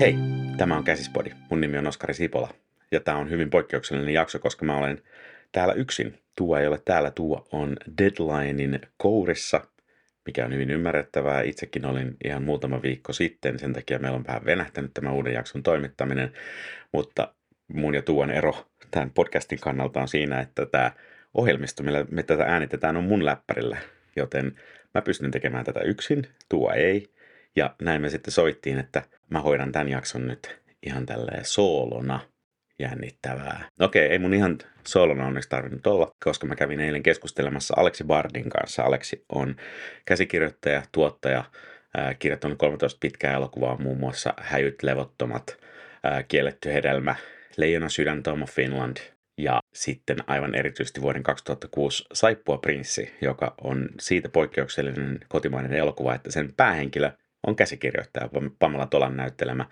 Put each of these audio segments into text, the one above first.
Hei, tämä on Käsispodi. Mun nimi on Oskari Sipola. Ja tämä on hyvin poikkeuksellinen jakso, koska mä olen täällä yksin. Tuo ei ole täällä, tuo on Deadlinein kourissa, mikä on hyvin ymmärrettävää. Itsekin olin ihan muutama viikko sitten, sen takia meillä on vähän venähtänyt tämä uuden jakson toimittaminen. Mutta mun ja Tuon ero tämän podcastin kannalta on siinä, että tämä ohjelmisto, millä me tätä äänitetään, on mun läppärillä. Joten mä pystyn tekemään tätä yksin, tuo ei. Ja näin me sitten soittiin, että mä hoidan tämän jakson nyt ihan tälleen soolona jännittävää. Okei, ei mun ihan soolona onneksi tarvinnut olla, koska mä kävin eilen keskustelemassa Aleksi Bardin kanssa. Aleksi on käsikirjoittaja, tuottaja, kirjoittanut 13 pitkää elokuvaa, muun muassa Häjyt levottomat, Kielletty hedelmä, Leijona sydän Tom Finland ja sitten aivan erityisesti vuoden 2006 Saippua Prinssi, joka on siitä poikkeuksellinen kotimainen elokuva, että sen päähenkilö on käsikirjoittaja Pamela Tolan näyttelemä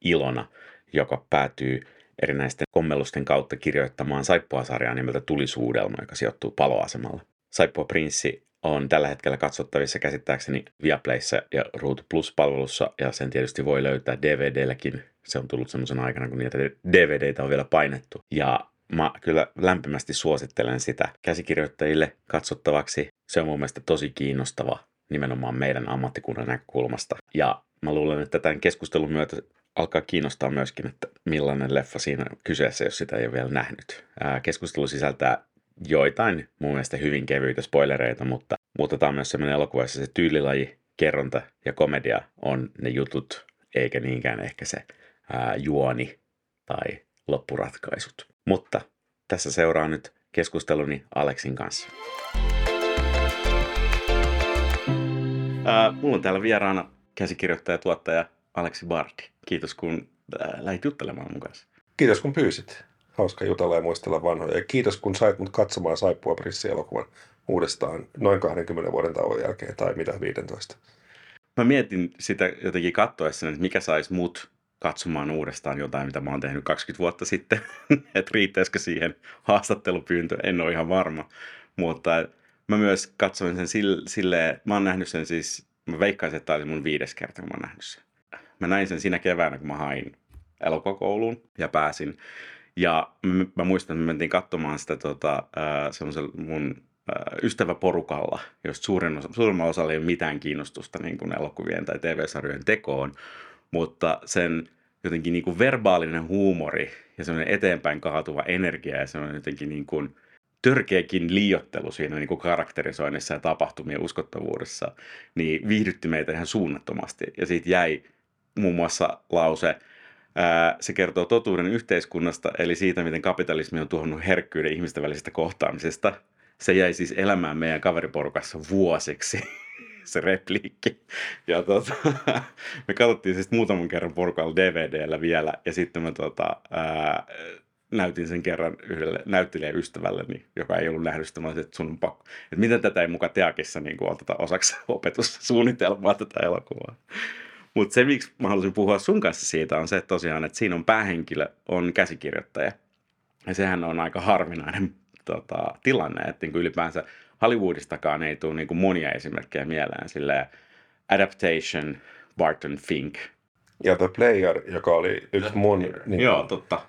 Ilona, joka päätyy erinäisten kommellusten kautta kirjoittamaan Saippua-sarjaa nimeltä Tulisuudelma, joka sijoittuu paloasemalla. Saippua Prinssi on tällä hetkellä katsottavissa käsittääkseni Viaplayssa ja Root Plus-palvelussa, ja sen tietysti voi löytää DVDlläkin. Se on tullut semmoisen aikana, kun niitä DVDitä on vielä painettu. Ja mä kyllä lämpimästi suosittelen sitä käsikirjoittajille katsottavaksi. Se on mun mielestä tosi kiinnostava nimenomaan meidän ammattikunnan näkökulmasta. Ja mä luulen, että tämän keskustelun myötä alkaa kiinnostaa myöskin, että millainen leffa siinä on kyseessä, jos sitä ei ole vielä nähnyt. Ää, keskustelu sisältää joitain mun mielestä hyvin kevyitä spoilereita, mutta, mutta tämä on myös sellainen elokuva, jossa se tyylilaji, kerronta ja komedia on ne jutut, eikä niinkään ehkä se ää, juoni tai loppuratkaisut. Mutta tässä seuraa nyt keskusteluni Aleksin kanssa. Mulla on täällä vieraana käsikirjoittaja ja tuottaja Aleksi Bardi. Kiitos kun ää, lähdit juttelemaan mun kanssa. Kiitos kun pyysit. Hauska jutella ja muistella vanhoja. Ja kiitos kun sait mut katsomaan Saippua Prissi-elokuvan uudestaan noin 20 vuoden tauon jälkeen, tai mitä 15. Mä mietin sitä jotenkin katsoessa, että mikä saisi mut katsomaan uudestaan jotain, mitä mä oon tehnyt 20 vuotta sitten. että riittäisikö siihen haastattelupyyntö, en ole ihan varma. Mutta mä myös katsoin sen sille, silleen, mä oon nähnyt sen siis, mä veikkaisin, että tämä oli mun viides kerta, kun mä oon nähnyt sen. Mä näin sen siinä keväänä, kun mä hain elokuvakouluun ja pääsin. Ja mä, muistan, että me mentiin katsomaan sitä tota, semmoisella mun ystäväporukalla, jos suurin osa, suurimman osalla ei ole mitään kiinnostusta niin kuin elokuvien tai TV-sarjojen tekoon, mutta sen jotenkin niin kuin verbaalinen huumori ja semmoinen eteenpäin kaatuva energia ja semmoinen jotenkin niin kuin törkeäkin liiottelu siinä niin kuin karakterisoinnissa ja tapahtumien uskottavuudessa, niin viihdytti meitä ihan suunnattomasti. Ja siitä jäi muun muassa lause, ää, se kertoo totuuden yhteiskunnasta, eli siitä, miten kapitalismi on tuhonnut herkkyyden ihmisten välisestä kohtaamisesta. Se jäi siis elämään meidän kaveriporukassa vuosiksi se repliikki. Ja tota, me katsottiin siis muutaman kerran porukalla DVDllä vielä, ja sitten mä tota, ää, näytin sen kerran yhdelle näyttelijäystävälleni, joka ei ollut nähnyt sitä, että sun on pakko. Että miten tätä ei muka teakissa niin kuin, oteta osaksi opetussuunnitelmaa tätä elokuvaa. Mutta se, miksi mä halusin puhua sun kanssa siitä, on se että tosiaan, että siinä on päähenkilö, on käsikirjoittaja. Ja sehän on aika harvinainen tota, tilanne, että niin kuin ylipäänsä Hollywoodistakaan ei tule niin kuin monia esimerkkejä mieleen. Silleen Adaptation, Barton Fink. Ja The Player, joka oli yksi mun, niin, Joo, totta.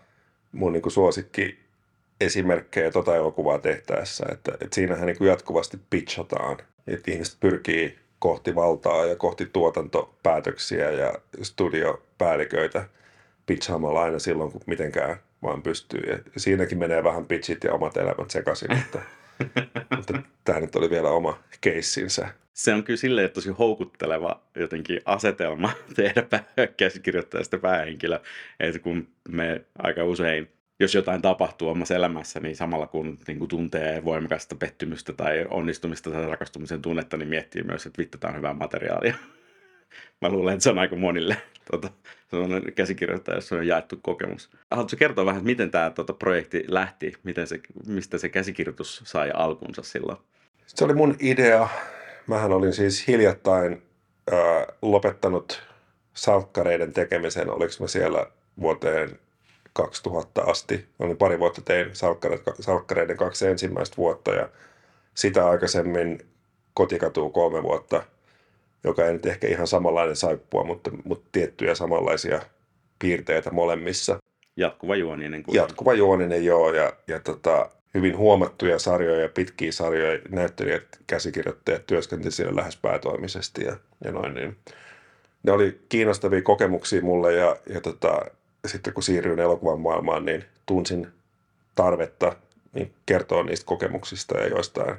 Mun niin suosikki esimerkkejä tota elokuvaa tehtäessä. Että, että siinähän niin kuin jatkuvasti pitchataan, että ihmiset pyrkii kohti valtaa ja kohti tuotantopäätöksiä ja studiopäälliköitä pitchaamalla aina silloin, kun mitenkään vaan pystyy. Ja siinäkin menee vähän pitchit ja omat elämät sekaisin, että, mutta tämä nyt oli vielä oma keissinsä. Se on kyllä silleen tosi houkutteleva jotenkin asetelma tehdä käsikirjoittajasta päähenkilö, että kun me aika usein jos jotain tapahtuu omassa elämässä, niin samalla kun, niin kuin tuntee voimakasta pettymystä tai onnistumista tai rakastumisen tunnetta, niin miettii myös, että vittu, tämä on hyvää materiaalia. Mä luulen, että se on aika monille tuota, sellainen käsikirjoittaja, jossa on jaettu kokemus. Haluatko kertoa vähän, miten tämä tuota, projekti lähti, miten se, mistä se käsikirjoitus sai alkunsa silloin? Se oli mun idea. Mähän olin siis hiljattain äh, lopettanut salkkareiden tekemisen. Oliko mä siellä vuoteen 2000 asti. Olin pari vuotta tein salkkareiden kaksi ensimmäistä vuotta ja sitä aikaisemmin kotikatuu kolme vuotta, joka ei nyt ehkä ihan samanlainen saippua, mutta, mutta tiettyjä samanlaisia piirteitä molemmissa. Jatkuva juoninen. Kuin... Jatkuva juoninen, joo. Ja, ja tota, hyvin huomattuja sarjoja ja pitkiä sarjoja. Näyttelijät, käsikirjoittajat työskentelivät siellä lähes päätoimisesti ja, ja noin. Niin. Ne oli kiinnostavia kokemuksia mulle ja, ja tota, sitten kun siirryin elokuvan maailmaan, niin tunsin tarvetta niin kertoa niistä kokemuksista ja joistain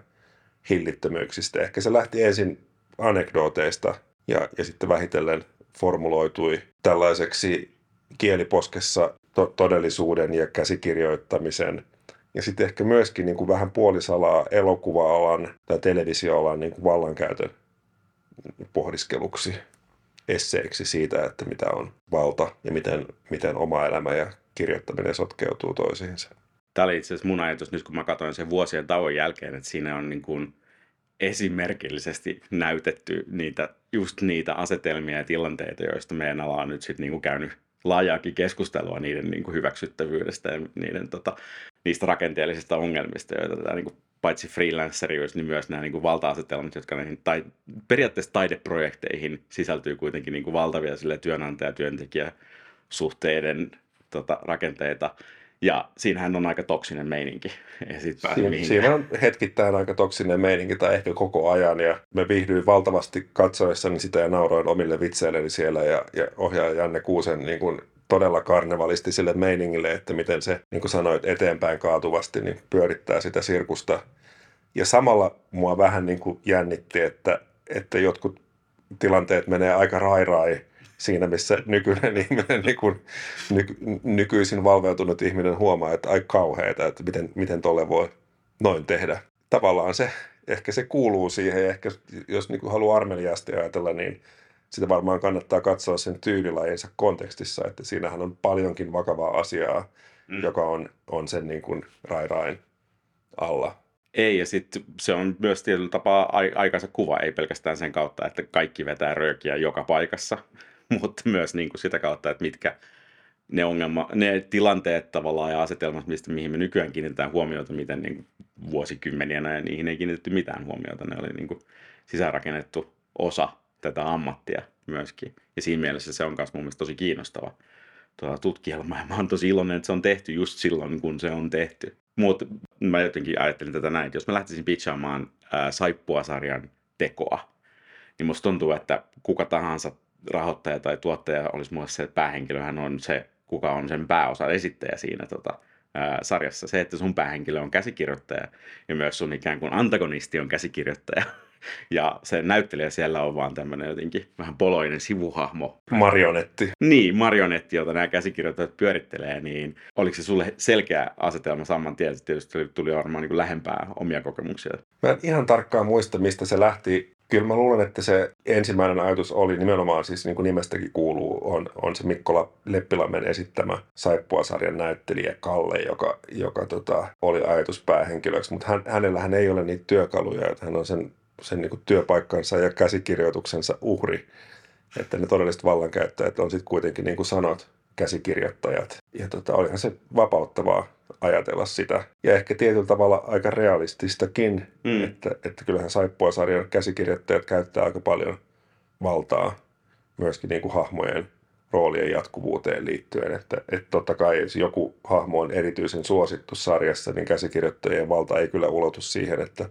hillittömyyksistä. Ehkä se lähti ensin anekdooteista ja, ja sitten vähitellen formuloitui tällaiseksi kieliposkessa to- todellisuuden ja käsikirjoittamisen ja sitten ehkä myöskin niin kuin vähän puolisalaa elokuva-alan tai televisioalan niin kuin vallankäytön pohdiskeluksi, esseeksi siitä, että mitä on valta ja miten, miten oma elämä ja kirjoittaminen sotkeutuu toisiinsa. Tämä oli itse asiassa mun ajatus nyt, kun mä katsoin sen vuosien tauon jälkeen, että siinä on niin kuin esimerkillisesti näytetty niitä, just niitä asetelmia ja tilanteita, joista meidän ala on nyt sitten niin kuin käynyt laajaakin keskustelua niiden niin kuin hyväksyttävyydestä ja niiden, tota, niistä rakenteellisista ongelmista, joita tämä, niin kuin, paitsi freelancerius, niin myös nämä niin kuin valta-asetelmat, jotka näihin tai, periaatteessa taideprojekteihin sisältyy kuitenkin niin kuin valtavia työnantaja-työntekijä suhteiden tota, rakenteita, ja siinähän on aika toksinen meininki. Siinä on hetkittäin aika toksinen meininki tai ehkä koko ajan. Ja me viihdyin valtavasti katsoessani sitä ja nauroin omille vitseilleni siellä. Ja, ja ohjaaja Janne Kuusen niin kuin todella karnevalistiselle meiningille, että miten se, niin kuin sanoit, eteenpäin kaatuvasti niin pyörittää sitä sirkusta. Ja samalla mua vähän niin kuin jännitti, että, että jotkut tilanteet menee aika rairai siinä, missä nykyinen ihminen, niin kuin, nyky, nykyisin valveutunut ihminen huomaa, että aika kauheita, että miten, miten tolle voi noin tehdä. Tavallaan se, ehkä se kuuluu siihen, ehkä jos niin kuin haluaa armeliaasti ajatella, niin sitä varmaan kannattaa katsoa sen tyylilajinsa kontekstissa, että siinähän on paljonkin vakavaa asiaa, mm. joka on, on sen niin kuin rairain alla. Ei, ja sitten se on myös tietyllä tapaa aikansa kuva, ei pelkästään sen kautta, että kaikki vetää röökiä joka paikassa, mutta myös niin kuin sitä kautta, että mitkä ne, ongelma, ne tilanteet tavallaan ja asetelmat, mistä, mihin me nykyään kiinnitetään huomiota, miten niin vuosikymmeniä ja niihin ei kiinnitetty mitään huomiota. Ne oli niin kuin sisäänrakennettu osa tätä ammattia myöskin. Ja siinä mielessä se on myös mun mielestä tosi kiinnostava tuota tutkielma. Ja mä oon tosi iloinen, että se on tehty just silloin, kun se on tehty. Mutta mä jotenkin ajattelin tätä näin, että jos mä lähtisin pitchaamaan ää, Saippua-sarjan tekoa, niin musta tuntuu, että kuka tahansa rahoittaja tai tuottaja olisi mulle se päähenkilö, hän on se, kuka on sen pääosa esittäjä siinä tota, ää, sarjassa. Se, että sun päähenkilö on käsikirjoittaja ja myös sun ikään kuin antagonisti on käsikirjoittaja. Ja se näyttelijä siellä on vaan tämmöinen jotenkin vähän poloinen sivuhahmo. Marionetti. Niin, marionetti, jota nämä käsikirjoittajat pyörittelee, niin oliko se sulle selkeä asetelma saman tien? Tietysti tuli varmaan niin kuin lähempää omia kokemuksia. Mä en ihan tarkkaan muista, mistä se lähti Kyllä mä luulen, että se ensimmäinen ajatus oli nimenomaan, siis niin kuin nimestäkin kuuluu, on, on se Mikkola Leppilammen esittämä Saippua-sarjan näyttelijä Kalle, joka, joka tota, oli ajatus päähenkilöksi. Mutta hän, hänellähän ei ole niitä työkaluja, että hän on sen, sen niin kuin työpaikkansa ja käsikirjoituksensa uhri. Että ne todelliset vallankäyttäjät on sitten kuitenkin, niin kuin sanot, käsikirjoittajat. Ja tota, olihan se vapauttavaa ajatella sitä. Ja ehkä tietyllä tavalla aika realististakin, mm. että, että kyllähän Saippua-sarjan käsikirjoittajat käyttää aika paljon valtaa myöskin niin kuin hahmojen roolien jatkuvuuteen liittyen. Että, että totta kai jos joku hahmo on erityisen suosittu sarjassa, niin käsikirjoittajien valta ei kyllä ulotu siihen, että,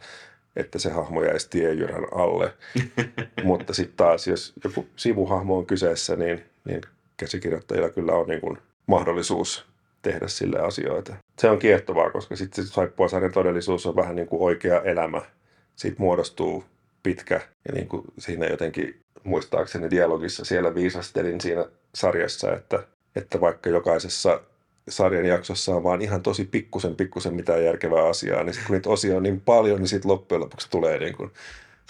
että se hahmo jäisi tiejyrän alle. Mutta sitten taas, jos joku sivuhahmo on kyseessä, niin, niin käsikirjoittajilla kyllä on niin kuin mahdollisuus tehdä sille asioita. Se on kiehtovaa, koska sitten se Saippuasarjan todellisuus on vähän niin kuin oikea elämä. Siitä muodostuu pitkä ja niin kuin siinä jotenkin muistaakseni dialogissa siellä viisastelin siinä sarjassa, että, että vaikka jokaisessa sarjan jaksossa on vaan ihan tosi pikkusen pikkusen mitään järkevää asiaa, niin sitten kun niitä osia on niin paljon, niin sitten loppujen lopuksi tulee niin kuin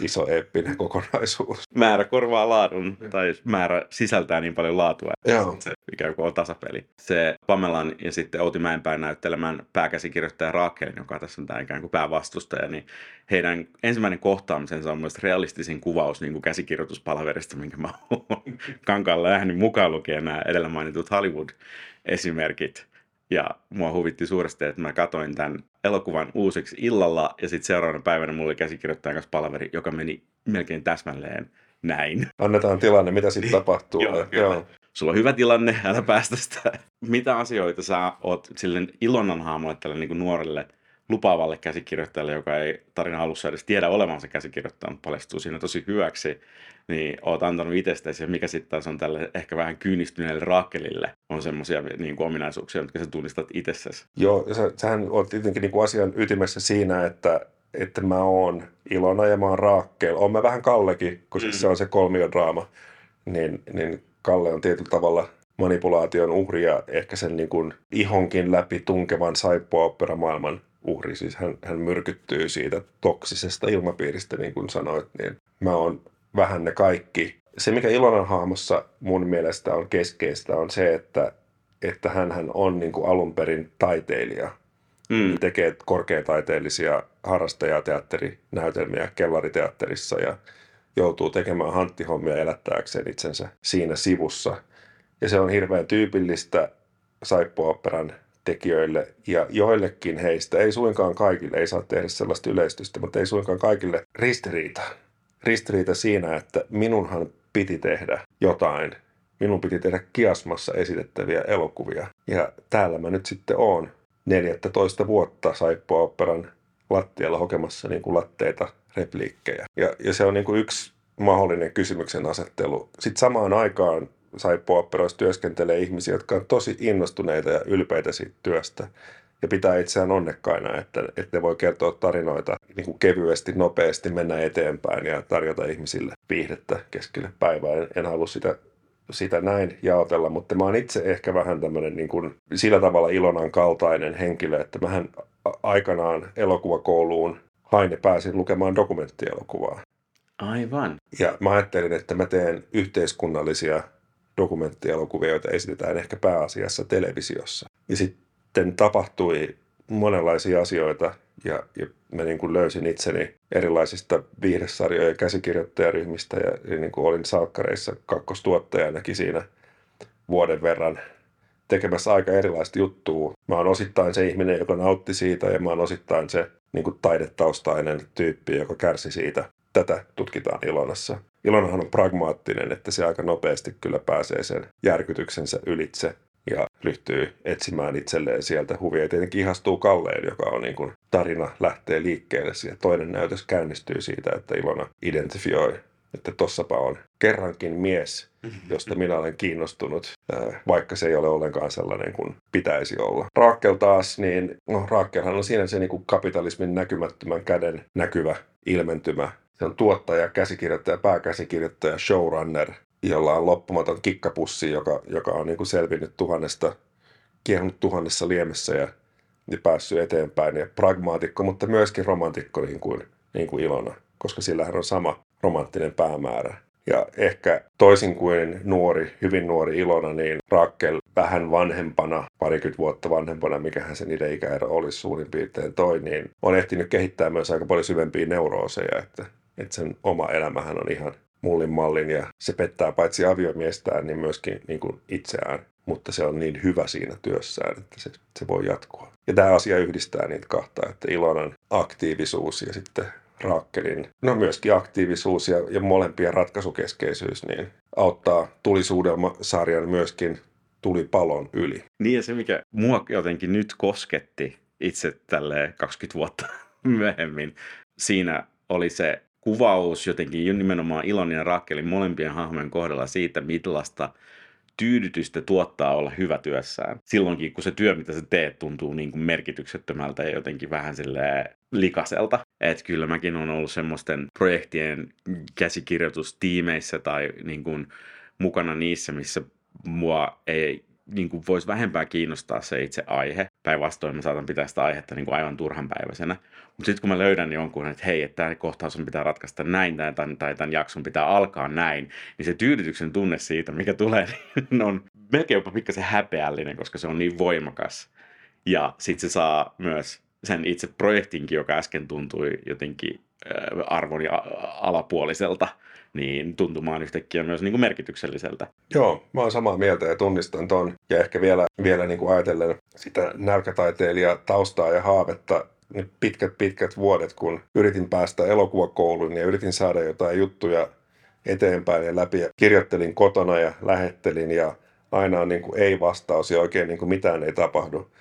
iso eeppinen kokonaisuus. Määrä korvaa laadun, tai määrä sisältää niin paljon laatua, että Joo. se ikään kuin on tasapeli. Se Pamelan ja sitten Outi Mäenpään näyttelemään pääkäsikirjoittaja Raakelin, joka tässä on tämä ikään kuin päävastustaja, niin heidän ensimmäinen kohtaamisensa on myös realistisin kuvaus niin kuin käsikirjoituspalverista, minkä mä oon kankaalla nähnyt mukaan lukien nämä edellä mainitut Hollywood-esimerkit. Ja mua huvitti suuresti, että mä katoin tämän elokuvan uusiksi illalla ja sitten seuraavana päivänä mulla oli käsikirjoittajan kanssa palaveri, joka meni melkein täsmälleen näin. Annetaan tilanne, mitä sitten tapahtuu. Joo, Joo. sulla on hyvä tilanne, älä päästä sitä. Mitä asioita sä oot sille Ilonan haamolle tälle niin nuorelle lupaavalle käsikirjoittajalle, joka ei tarina alussa edes tiedä olevansa käsikirjoittaja, mutta paljastuu siinä tosi hyväksi, niin oot antanut itsestäsi, ja mikä sitten taas on tälle ehkä vähän kyynistyneelle Raakelille, on semmoisia niin kuin ominaisuuksia, jotka sä tunnistat itsessäsi. Joo, ja sä, sähän oot tietenkin niin kuin asian ytimessä siinä, että, että mä oon Ilona ja mä oon Raakkel. Oon mä vähän Kallekin, kun mm. se on se kolmiodraama. Niin, niin Kalle on tietyllä tavalla manipulaation uhri ja ehkä sen niin kuin ihonkin läpi tunkevan saippua maailman uhri. Siis hän, hän myrkyttyy siitä toksisesta ilmapiiristä, niin kuin sanoit, niin mä oon vähän ne kaikki. Se, mikä Ilonan hahmossa mun mielestä on keskeistä, on se, että, että hän on niin kuin alun perin taiteilija. Mm. Tekee korkeataiteellisia harrastajateatterinäytelmiä kellariteatterissa ja joutuu tekemään hanttihommia elättääkseen itsensä siinä sivussa. Ja se on hirveän tyypillistä saippuoperan tekijöille ja joillekin heistä, ei suinkaan kaikille, ei saa tehdä sellaista yleistystä, mutta ei suinkaan kaikille ristiriita. Ristiriita siinä, että minunhan piti tehdä jotain. Minun piti tehdä kiasmassa esitettäviä elokuvia. Ja täällä mä nyt sitten oon 14 vuotta saippuoperan lattialla hokemassa niin kuin latteita, repliikkejä. Ja, ja se on niin kuin yksi mahdollinen kysymyksen asettelu. Sitten samaan aikaan saippuoperoissa työskentelee ihmisiä, jotka on tosi innostuneita ja ylpeitä siitä työstä. Ja pitää itseään onnekkaina, että, että ne voi kertoa tarinoita niin kuin kevyesti, nopeasti, mennä eteenpäin ja tarjota ihmisille viihdettä keskelle päivää. En, en halua sitä, sitä näin jaotella, mutta mä oon itse ehkä vähän tämmöinen niin kuin, sillä tavalla Ilonan kaltainen henkilö, että mähän aikanaan elokuvakouluun hain ja pääsin lukemaan dokumenttielokuvaa. Aivan. Ja mä ajattelin, että mä teen yhteiskunnallisia dokumenttielokuvia, joita esitetään ehkä pääasiassa televisiossa. Ja sitten tapahtui monenlaisia asioita ja, ja mä niin kuin löysin itseni erilaisista käsikirjoittajaryhmistä ja, ja niin kuin olin salkkareissa kakkostuottajanakin siinä vuoden verran tekemässä aika erilaista juttua. Mä oon osittain se ihminen, joka nautti siitä ja mä oon osittain se niin kuin taidetaustainen tyyppi, joka kärsi siitä. Tätä tutkitaan Ilonassa. Ilonahan on pragmaattinen, että se aika nopeasti kyllä pääsee sen järkytyksensä ylitse ja ryhtyy etsimään itselleen sieltä huvia. Ja tietenkin ihastuu Kalleen, joka on niin kuin tarina lähtee liikkeelle. Ja toinen näytös käynnistyy siitä, että Ilona identifioi, että tossapa on kerrankin mies, josta minä olen kiinnostunut, vaikka se ei ole ollenkaan sellainen kuin pitäisi olla. Raakkel taas, niin no Raakkelhan on siinä se niin kuin kapitalismin näkymättömän käden näkyvä ilmentymä. Se on tuottaja, käsikirjoittaja, pääkäsikirjoittaja, showrunner, jolla on loppumaton kikkapussi, joka, joka on niin kuin selvinnyt tuhannesta, kiehunut tuhannessa liemessä ja, ja päässyt eteenpäin. Ja pragmaatikko, mutta myöskin romantikko niin kuin, niin kuin Ilona, koska sillähän on sama romanttinen päämäärä. Ja ehkä toisin kuin nuori, hyvin nuori Ilona, niin Rakel vähän vanhempana, parikymmentä vuotta vanhempana, mikähän sen niiden ikäero olisi suurin piirtein toi, niin on ehtinyt kehittää myös aika paljon syvempiä neurooseja, että, että sen oma elämähän on ihan mullin mallin ja se pettää paitsi aviomiestään, niin myöskin niin kuin itseään, mutta se on niin hyvä siinä työssään, että se, se voi jatkua. Ja tämä asia yhdistää niitä kahta, että Ilonan aktiivisuus ja sitten Raakkelin, no myöskin aktiivisuus ja, ja molempien ratkaisukeskeisyys, niin auttaa tulisuudelma-sarjan myöskin tulipalon yli. Niin ja se, mikä mua jotenkin nyt kosketti itse tälle 20 vuotta myöhemmin, siinä oli se kuvaus jotenkin nimenomaan Ilon ja Raakkelin molempien hahmojen kohdalla siitä, millaista tyydytystä tuottaa olla hyvä työssään. Silloinkin, kun se työ, mitä sä teet, tuntuu niin kuin merkityksettömältä ja jotenkin vähän sille likaselta. Että kyllä mäkin on ollut semmoisten projektien käsikirjoitustiimeissä tai niin kuin mukana niissä, missä mua ei niin kuin voisi vähempää kiinnostaa se itse aihe. Päinvastoin mä saatan pitää sitä aihetta niin kuin aivan turhanpäiväisenä. Mutta sitten kun mä löydän jonkun, että hei, että tämä kohtaus on pitää ratkaista näin tai, tai, tai tämän jakson pitää alkaa näin, niin se tyydytyksen tunne siitä, mikä tulee, niin on melkein jopa pikkasen häpeällinen, koska se on niin voimakas. Ja sitten se saa myös sen itse projektinkin, joka äsken tuntui jotenkin arvon ja alapuoliselta, niin tuntumaan yhtäkkiä myös niin kuin merkitykselliseltä. Joo, mä oon samaa mieltä ja tunnistan ton. Ja ehkä vielä, vielä niin kuin ajatellen sitä nälkätaiteilija taustaa ja haavetta, niin pitkät pitkät vuodet, kun yritin päästä elokuvakouluun ja yritin saada jotain juttuja eteenpäin ja läpi. Ja kirjoittelin kotona ja lähettelin ja aina on niin kuin ei-vastaus ja oikein niin kuin mitään ei tapahdu.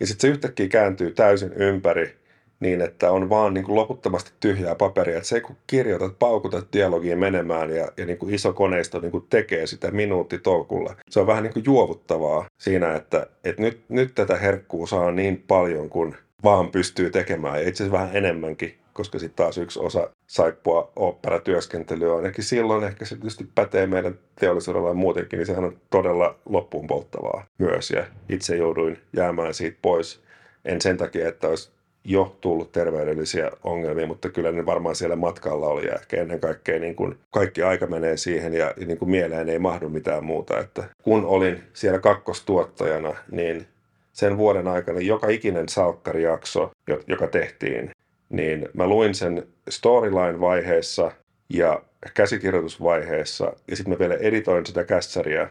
Ja sitten se yhtäkkiä kääntyy täysin ympäri niin, että on vaan niin kuin loputtomasti tyhjää paperia. Että se kun kirjoitat, paukutat dialogia menemään ja, ja niin kuin iso koneisto niin kuin tekee sitä minuuttitolkulla. Se on vähän niin kuin juovuttavaa siinä, että, että nyt, nyt tätä herkkuu saa niin paljon kuin vaan pystyy tekemään. Ja itse asiassa vähän enemmänkin koska sitten taas yksi osa saippua operatyöskentelyä ainakin silloin, ehkä se tietysti pätee meidän teollisuudella ja muutenkin, niin sehän on todella loppuun polttavaa myös. Ja itse jouduin jäämään siitä pois, en sen takia, että olisi jo tullut terveydellisiä ongelmia, mutta kyllä ne varmaan siellä matkalla oli ja ehkä ennen kaikkea niin kuin kaikki aika menee siihen ja niin kuin mieleen ei mahdu mitään muuta. Että kun olin siellä kakkostuottajana, niin sen vuoden aikana joka ikinen salkkarijakso, joka tehtiin, niin mä luin sen storyline-vaiheessa ja käsikirjoitusvaiheessa, ja sitten mä vielä editoin sitä kässäriä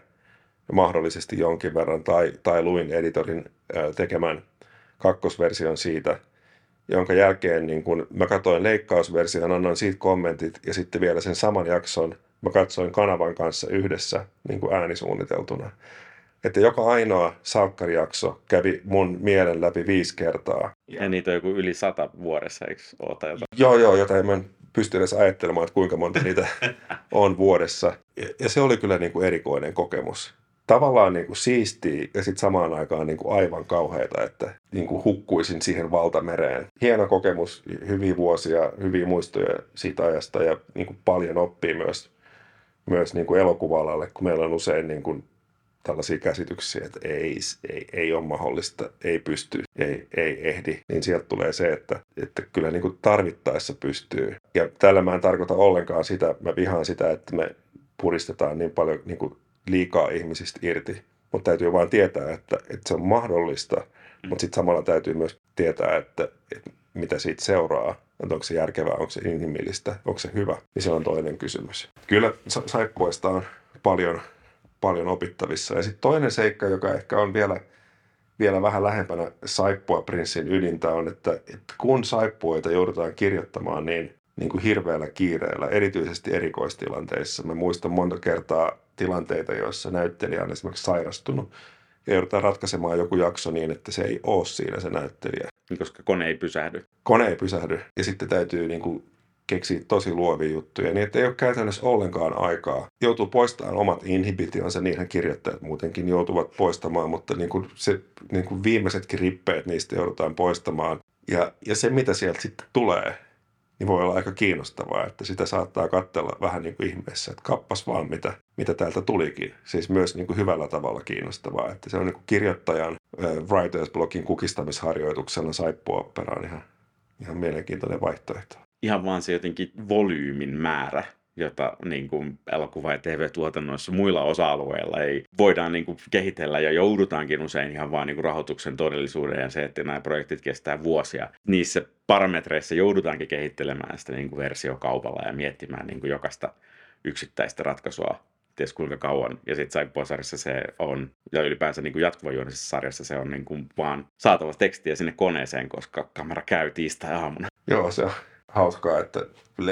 mahdollisesti jonkin verran, tai, tai luin editorin tekemän kakkosversion siitä, jonka jälkeen niin kun mä katsoin leikkausversion, annoin siitä kommentit, ja sitten vielä sen saman jakson mä katsoin kanavan kanssa yhdessä niin kuin äänisuunniteltuna. Että joka ainoa salkkarijakso kävi mun mielen läpi viisi kertaa. Ja niitä on joku yli sata vuodessa, eikö oota jotain? Joo, joo, jotain mä en pysty edes ajattelemaan, että kuinka monta niitä on vuodessa. Ja, ja se oli kyllä niin kuin erikoinen kokemus. Tavallaan niin kuin siistiä ja sitten samaan aikaan niin kuin aivan kauheita, että niin kuin hukkuisin siihen valtamereen. Hieno kokemus, hyviä vuosia, hyviä muistoja siitä ajasta ja niin kuin paljon oppii myös, myös niin kuin elokuva kun meillä on usein niin kuin tällaisia käsityksiä, että ei, ei, ei ole mahdollista, ei pysty, ei, ei ehdi, niin sieltä tulee se, että, että kyllä niin kuin tarvittaessa pystyy. Ja tällä mä en tarkoita ollenkaan sitä, mä vihaan sitä, että me puristetaan niin paljon niin kuin liikaa ihmisistä irti. Mutta täytyy vain tietää, että, että se on mahdollista, mm. mutta sitten samalla täytyy myös tietää, että, että mitä siitä seuraa. Että onko se järkevää, onko se inhimillistä, onko se hyvä, niin se on toinen kysymys. Kyllä saippuista on paljon paljon opittavissa. Ja sitten toinen seikka, joka ehkä on vielä, vielä vähän lähempänä saippua prinssin ydintä, on, että, että kun saippuoita joudutaan kirjoittamaan niin, niin kuin hirveällä kiireellä, erityisesti erikoistilanteissa. Mä muistan monta kertaa tilanteita, joissa näyttelijä on esimerkiksi sairastunut ja joudutaan ratkaisemaan joku jakso niin, että se ei ole siinä se näyttelijä. Koska kone ei pysähdy. Kone ei pysähdy. Ja sitten täytyy niin kuin keksiä tosi luovia juttuja, niin että ei ole käytännössä ollenkaan aikaa. Joutuu poistamaan omat inhibitionsa, niinhän kirjoittajat muutenkin joutuvat poistamaan, mutta niin kuin se, niin kuin viimeisetkin rippeet niistä joudutaan poistamaan. Ja, ja se, mitä sieltä sitten tulee, niin voi olla aika kiinnostavaa, että sitä saattaa katsella vähän niin kuin ihmeessä, että kappas vaan mitä, mitä täältä tulikin. Siis myös niin kuin hyvällä tavalla kiinnostavaa, että se on niin kuin kirjoittajan äh, writer's blogin kukistamisharjoituksena saippua on ihan, ihan mielenkiintoinen vaihtoehto ihan vaan se jotenkin volyymin määrä, jota niin kuin elokuva- ja TV-tuotannoissa muilla osa-alueilla ei voidaan niin kuin kehitellä ja joudutaankin usein ihan vaan niin kuin rahoituksen todellisuuden ja se, että nämä projektit kestää vuosia. Niissä parametreissa joudutaankin kehittelemään sitä niin kuin versiokaupalla ja miettimään niin kuin jokaista yksittäistä ratkaisua ties kuinka kauan. Ja sitten Saippua-sarjassa se on, ja ylipäänsä niin jatkuvajuonisessa sarjassa se on niin kuin vaan saatava tekstiä sinne koneeseen, koska kamera käy tiistai-aamuna. Joo, se on hauskaa, että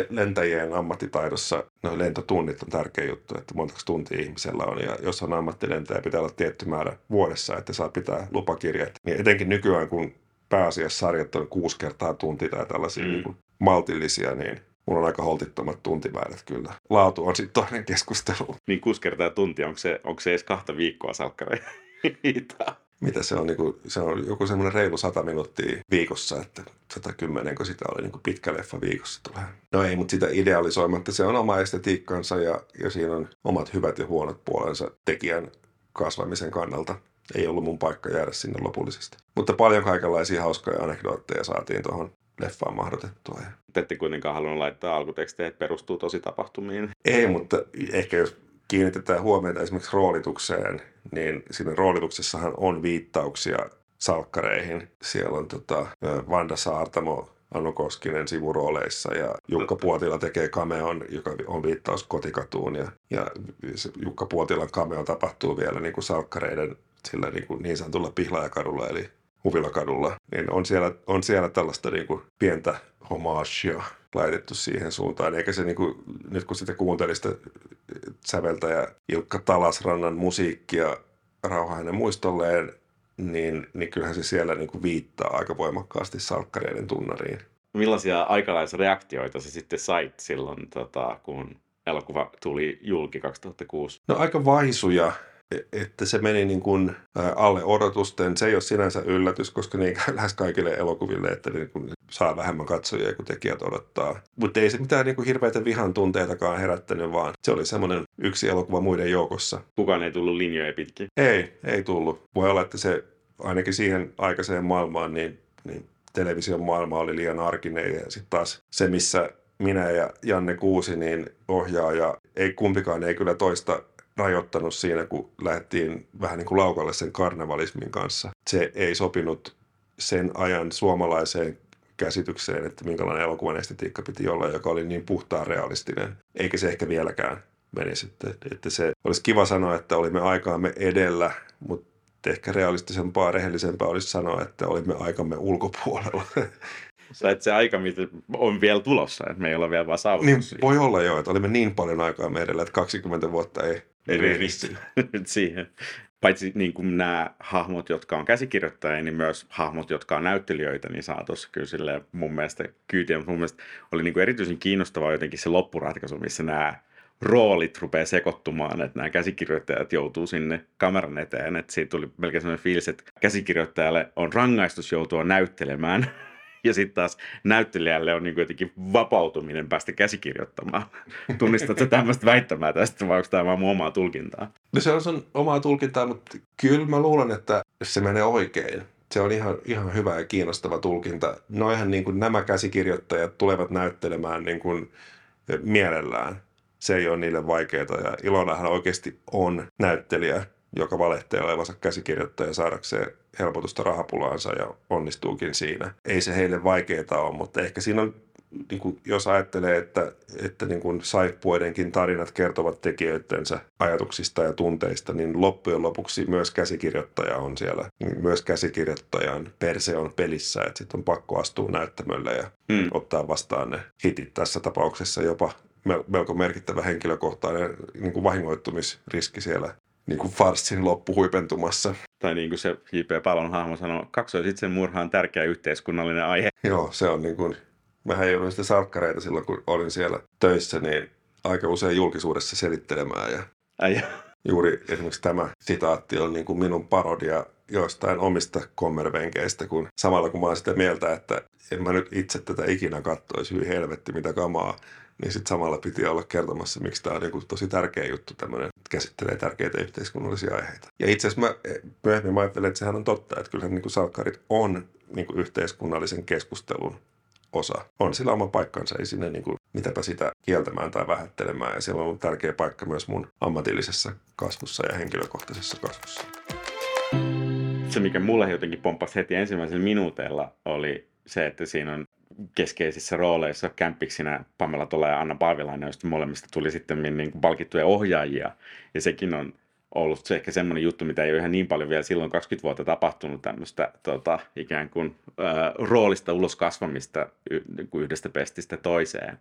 lentäjien ammattitaidossa noin lentotunnit on tärkeä juttu, että montako tuntia ihmisellä on. Ja jos on ammattilentäjä, pitää olla tietty määrä vuodessa, että saa pitää lupakirjat. Niin etenkin nykyään, kun pääasiassa sarjat on kuusi kertaa tunti tai tällaisia mm. niin maltillisia, niin mulla on aika holtittomat tuntimäärät kyllä. Laatu on sitten toinen keskustelu. Niin kuusi kertaa tunti, onko se, onko se edes kahta viikkoa salkkareita? mitä se on, niin kuin, se on joku semmoinen reilu 100 minuuttia viikossa, että 110, kun sitä oli niin kuin pitkä leffa viikossa tulee. No ei, mutta sitä idealisoimatta se on oma estetiikkansa ja, ja siinä on omat hyvät ja huonot puolensa tekijän kasvamisen kannalta. Ei ollut mun paikka jäädä sinne lopullisesti. Mutta paljon kaikenlaisia hauskoja anekdootteja saatiin tuohon leffaan mahdotettua. Te ette kuitenkaan halunnut laittaa alkutekstejä, että perustuu tosi tapahtumiin. Ei, mutta ehkä jos kiinnitetään huomiota esimerkiksi roolitukseen, niin siinä roolituksessahan on viittauksia salkkareihin. Siellä on tota, Vanda Saartamo, Anu Koskinen sivurooleissa ja Jukka Puotila tekee kameon, joka on viittaus kotikatuun. Ja, ja Jukka Puotilan cameo tapahtuu vielä niin kuin salkkareiden sillä niin, kuin niin sanotulla Pihlajakadulla eli Huvilakadulla. Niin on siellä, on siellä tällaista niin kuin pientä homagea laitettu siihen suuntaan. Eikä se niin kuin, nyt kun sitä kuuntelin sitä säveltäjä Ilkka Talasrannan musiikkia rauha hänen muistolleen, niin, niin kyllähän se siellä niin kuin viittaa aika voimakkaasti salkkareiden tunnariin. Millaisia aikalaisreaktioita se sitten sait silloin, tota, kun elokuva tuli julki 2006? No aika vaisuja että se meni niin kuin alle odotusten. Se ei ole sinänsä yllätys, koska niin lähes kaikille elokuville, että niin kuin saa vähemmän katsojia kuin tekijät odottaa. Mutta ei se mitään niin kuin hirveitä vihan tunteitakaan herättänyt, vaan se oli semmoinen yksi elokuva muiden joukossa. Kukaan ei tullut linjoja pitkin? Ei, ei tullut. Voi olla, että se ainakin siihen aikaiseen maailmaan, niin, niin television maailma oli liian arkinen ja sitten taas se, missä minä ja Janne Kuusi, niin ohjaaja, ei kumpikaan ei kyllä toista rajoittanut siinä, kun lähdettiin vähän niin kuin laukalle sen karnevalismin kanssa. Se ei sopinut sen ajan suomalaiseen käsitykseen, että minkälainen elokuvan estetiikka piti olla, joka oli niin puhtaan realistinen. Eikä se ehkä vieläkään menisi. Että, että se olisi kiva sanoa, että olimme aikaamme edellä, mutta ehkä realistisempaa, rehellisempää olisi sanoa, että olimme aikamme ulkopuolella. Sä et se aika, mitä on vielä tulossa, että me ei ole vielä vaan saavutettu niin, Voi olla jo, että olimme niin paljon aikaa edellä, että 20 vuotta ei, riitti siihen. Paitsi niin kuin nämä hahmot, jotka on käsikirjoittajia, niin myös hahmot, jotka on näyttelijöitä, niin saa tuossa kyllä silleen mun mielestä kyytiä. Mun mielestä oli niin kuin erityisen kiinnostavaa jotenkin se loppuratkaisu, missä nämä roolit rupeaa sekoittumaan, että nämä käsikirjoittajat joutuu sinne kameran eteen. Että siitä tuli melkein sellainen fiilis, että käsikirjoittajalle on rangaistus joutua näyttelemään ja sitten taas näyttelijälle on niin jotenkin vapautuminen päästä käsikirjoittamaan. Tunnistatko tämmöistä väittämää tästä vai onko tämä vaan mun omaa tulkintaa? No se on sun omaa tulkintaa, mutta kyllä mä luulen, että se menee oikein. Se on ihan, ihan hyvä ja kiinnostava tulkinta. Noihän niin kuin nämä käsikirjoittajat tulevat näyttelemään niin kuin mielellään. Se ei ole niille vaikeaa ja Ilonahan oikeasti on näyttelijä joka valehtelee olevansa käsikirjoittaja saadakseen helpotusta rahapulaansa ja onnistuukin siinä. Ei se heille vaikeaa ole, mutta ehkä siinä on, niin kuin, jos ajattelee, että, että niin kuin saippuidenkin tarinat kertovat tekijöidensä ajatuksista ja tunteista, niin loppujen lopuksi myös käsikirjoittaja on siellä. Myös käsikirjoittajan perse on pelissä, että sitten on pakko astua näyttämölle ja hmm. ottaa vastaan ne hitit tässä tapauksessa jopa melko merkittävä henkilökohtainen niin kuin vahingoittumisriski siellä niin kuin farssin loppuhuipentumassa. Tai niin kuin se J.P. Palon hahmo sanoi, murha on tärkeä yhteiskunnallinen aihe. Joo, se on niin kuin, mähän jouduin sitten salkkareita silloin, kun olin siellä töissä, niin aika usein julkisuudessa selittelemään. Ja Ai. Juuri esimerkiksi tämä sitaatti on niin kuin minun parodia joistain omista kommervenkeistä, kun samalla kun mä oon sitä mieltä, että en mä nyt itse tätä ikinä kattoisi, hyvin helvetti mitä kamaa, niin sitten samalla piti olla kertomassa, miksi tämä on niin tosi tärkeä juttu, tämmöinen, että käsittelee tärkeitä yhteiskunnallisia aiheita. Ja itse asiassa mä eh, myöhemmin mä ajattelen, että sehän on totta, että kyllähän niin salkkarit on niin yhteiskunnallisen keskustelun osa. On sillä oma paikkansa, ei sinne niin kuin, mitäpä sitä kieltämään tai vähättelemään. Ja siellä on ollut tärkeä paikka myös mun ammatillisessa kasvussa ja henkilökohtaisessa kasvussa. Se, mikä mulle jotenkin pomppasi heti ensimmäisellä minuuteilla, oli se, että siinä on keskeisissä rooleissa kämppiksinä Pamela Tola ja Anna Paavilainen, joista molemmista tuli sitten niin kuin palkittuja ohjaajia. Ja sekin on ollut se ehkä semmoinen juttu, mitä ei ole ihan niin paljon vielä silloin 20 vuotta tapahtunut tämmöistä tota, ikään kuin ää, roolista ulos kasvamista y- niin yhdestä pestistä toiseen.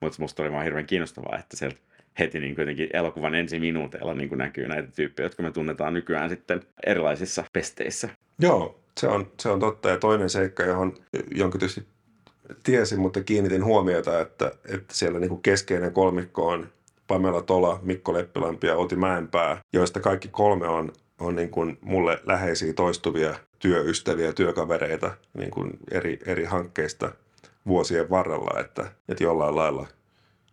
Mutta musta oli vaan hirveän kiinnostavaa, että sieltä heti niin kuitenkin elokuvan ensi minuuteilla niin kuin näkyy näitä tyyppejä, jotka me tunnetaan nykyään sitten erilaisissa pesteissä. Joo, se on, se on totta. Ja toinen seikka, johon, jonka tietysti tiesin, mutta kiinnitin huomiota, että, että siellä niin kuin keskeinen kolmikko on Pamela Tola, Mikko Leppilampi ja Oti Mäenpää, joista kaikki kolme on, on niin kuin mulle läheisiä toistuvia työystäviä, työkavereita niin kuin eri, eri hankkeista vuosien varrella, että, että jollain lailla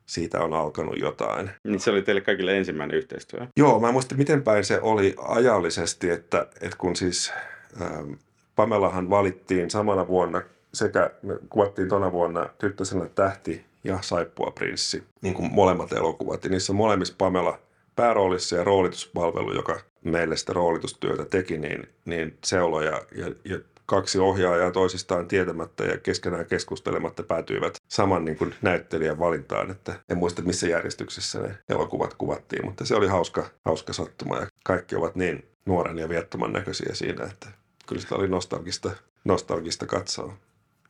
siitä on alkanut jotain. Niin se oli teille kaikille ensimmäinen yhteistyö? Joo, mä en muista miten päin se oli ajallisesti, että, että kun siis ähm, Pamelahan valittiin samana vuonna sekä me kuvattiin tuona vuonna Tyttösenä tähti ja Saippua prinssi, niin kuin molemmat elokuvat. Ja niissä molemmissa Pamela pääroolissa ja roolituspalvelu, joka meille sitä roolitustyötä teki, niin, niin Seulo ja, ja, ja kaksi ohjaajaa toisistaan tietämättä ja keskenään keskustelematta päätyivät saman niin kuin näyttelijän valintaan. Että en muista missä järjestyksessä ne elokuvat kuvattiin, mutta se oli hauska, hauska sattuma ja kaikki ovat niin nuoren ja viettoman näköisiä siinä, että kyllä sitä oli nostalgista, nostalgista katsoa.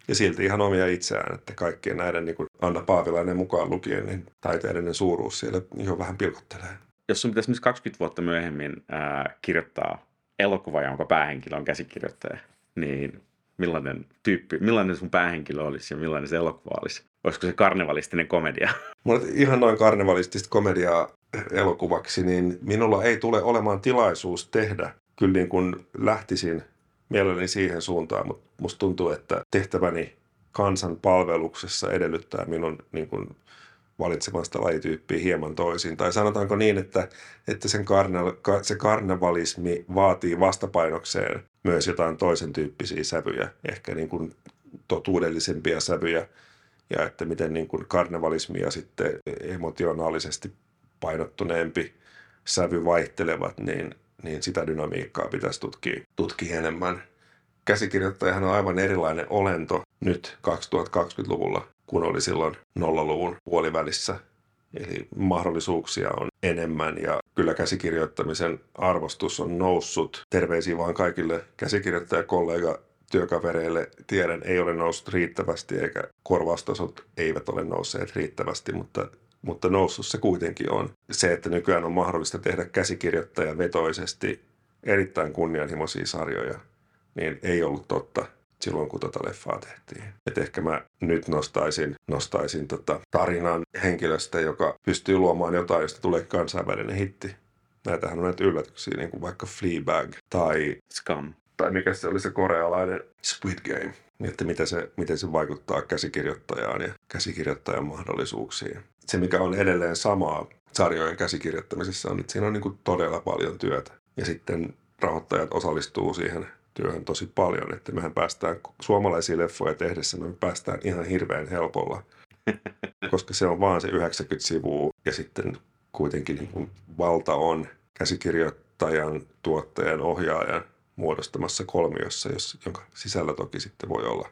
Ja silti ihan omia itseään, että kaikkien näiden, niin kuin Anna Paavilainen mukaan lukien, niin taiteellinen suuruus siellä ihan vähän pilkottelee. Jos sun pitäisi nyt 20 vuotta myöhemmin ää, kirjoittaa elokuva, jonka päähenkilö on käsikirjoittaja, niin millainen tyyppi, millainen sun päähenkilö olisi ja millainen se elokuva olisi? Olisiko se karnevalistinen komedia? Mulla ihan noin karnevalistista komediaa elokuvaksi, niin minulla ei tule olemaan tilaisuus tehdä. Kyllä niin kuin lähtisin mielelläni siihen suuntaan, mutta musta tuntuu, että tehtäväni kansan palveluksessa edellyttää minun niin kuin valitsemasta lajityyppiä hieman toisin. Tai sanotaanko niin, että, että sen karne, se karnevalismi vaatii vastapainokseen myös jotain toisen tyyppisiä sävyjä, ehkä niin kuin totuudellisempia sävyjä, ja että miten niin kuin karnevalismi ja sitten emotionaalisesti painottuneempi sävy vaihtelevat, niin, niin sitä dynamiikkaa pitäisi tutkia, tutkia enemmän. Käsikirjoittajahan on aivan erilainen olento nyt 2020-luvulla kuin oli silloin nollaluvun puolivälissä. Eli mahdollisuuksia on enemmän ja kyllä käsikirjoittamisen arvostus on noussut. Terveisiä vaan kaikille käsikirjoittajakollega työkavereille. Tiedän, ei ole noussut riittävästi eikä korvaustasot eivät ole nousseet riittävästi, mutta, mutta noussut se kuitenkin on. Se, että nykyään on mahdollista tehdä käsikirjoittaja vetoisesti erittäin kunnianhimoisia sarjoja, niin ei ollut totta silloin, kun tota leffaa tehtiin. Et ehkä mä nyt nostaisin, nostaisin tota tarinan henkilöstä, joka pystyy luomaan jotain, josta tulee kansainvälinen hitti. Näitähän on näitä yllätyksiä, niin kuin vaikka Fleabag tai Scum. Tai mikä se oli se korealainen Squid Game. Niin, että miten se, miten se vaikuttaa käsikirjoittajaan ja käsikirjoittajan mahdollisuuksiin. Se, mikä on edelleen samaa sarjojen käsikirjoittamisessa, on, että siinä on niin kuin todella paljon työtä. Ja sitten rahoittajat osallistuu siihen työhön tosi paljon, että mehän päästään suomalaisia leffoja tehdessä, me päästään ihan hirveän helpolla, koska se on vaan se 90 sivua ja sitten kuitenkin niin kuin valta on käsikirjoittajan, tuottajan, ohjaajan muodostamassa kolmiossa, jos, jonka sisällä toki sitten voi olla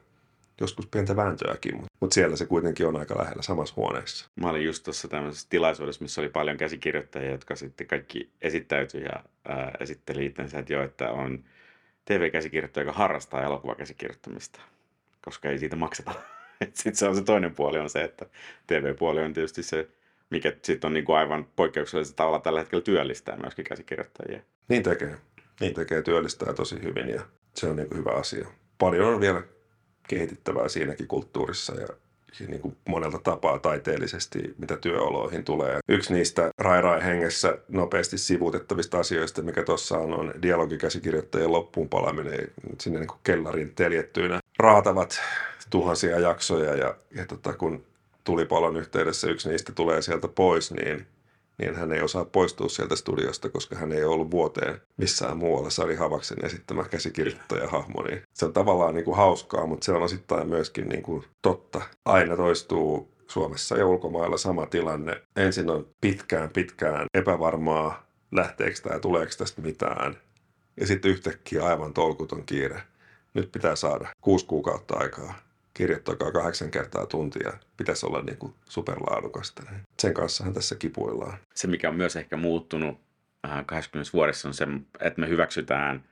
joskus pientä vääntöäkin, mutta, mutta siellä se kuitenkin on aika lähellä samassa huoneessa. Mä olin just tuossa tämmöisessä tilaisuudessa, missä oli paljon käsikirjoittajia, jotka sitten kaikki esittäytyi ja ää, esitteli itsensä, että jo, että on TV-käsikirjoittaja, joka harrastaa elokuvakäsikirjoittamista, koska ei siitä makseta. Sitten se on se toinen puoli on se, että TV-puoli on tietysti se, mikä sitten on niin kuin aivan poikkeuksellisella tavalla tällä hetkellä työllistää myöskin käsikirjoittajia. Niin tekee. Niin tekee, työllistää tosi hyvin ja se on niin kuin hyvä asia. Paljon on vielä kehitettävää siinäkin kulttuurissa ja niin kuin monelta tapaa taiteellisesti, mitä työoloihin tulee. Yksi niistä rai hengessä nopeasti sivuutettavista asioista, mikä tuossa on, on dialogikäsikirjoittajien loppuun palaminen sinne niin kuin kellarin teljettyinä. Raatavat tuhansia jaksoja ja, ja tota, kun tulipalon yhteydessä yksi niistä tulee sieltä pois, niin niin hän ei osaa poistua sieltä studiosta, koska hän ei ollut vuoteen missään muualla Sari Havaksen esittämä käsikirjoittajahahmo. Niin se on tavallaan niin kuin hauskaa, mutta se on osittain myöskin niin kuin totta. Aina toistuu Suomessa ja ulkomailla sama tilanne. Ensin on pitkään pitkään epävarmaa, lähteekö tämä ja tuleeko tästä mitään. Ja sitten yhtäkkiä aivan tolkuton kiire. Nyt pitää saada kuusi kuukautta aikaa kirjoittakaa kahdeksan kertaa tuntia, pitäisi olla niin kuin superlaadukasta. Sen kanssahan tässä kipuillaan. Se, mikä on myös ehkä muuttunut 20 äh, vuodessa, on se, että me hyväksytään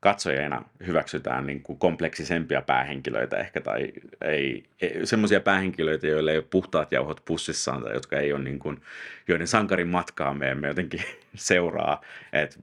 katsojina hyväksytään niin kuin kompleksisempia päähenkilöitä ehkä, tai ei, ei semmoisia päähenkilöitä, joille ei ole puhtaat jauhot pussissaan, tai jotka ei ole niin kuin, joiden sankarin matkaa me emme jotenkin seuraa. Et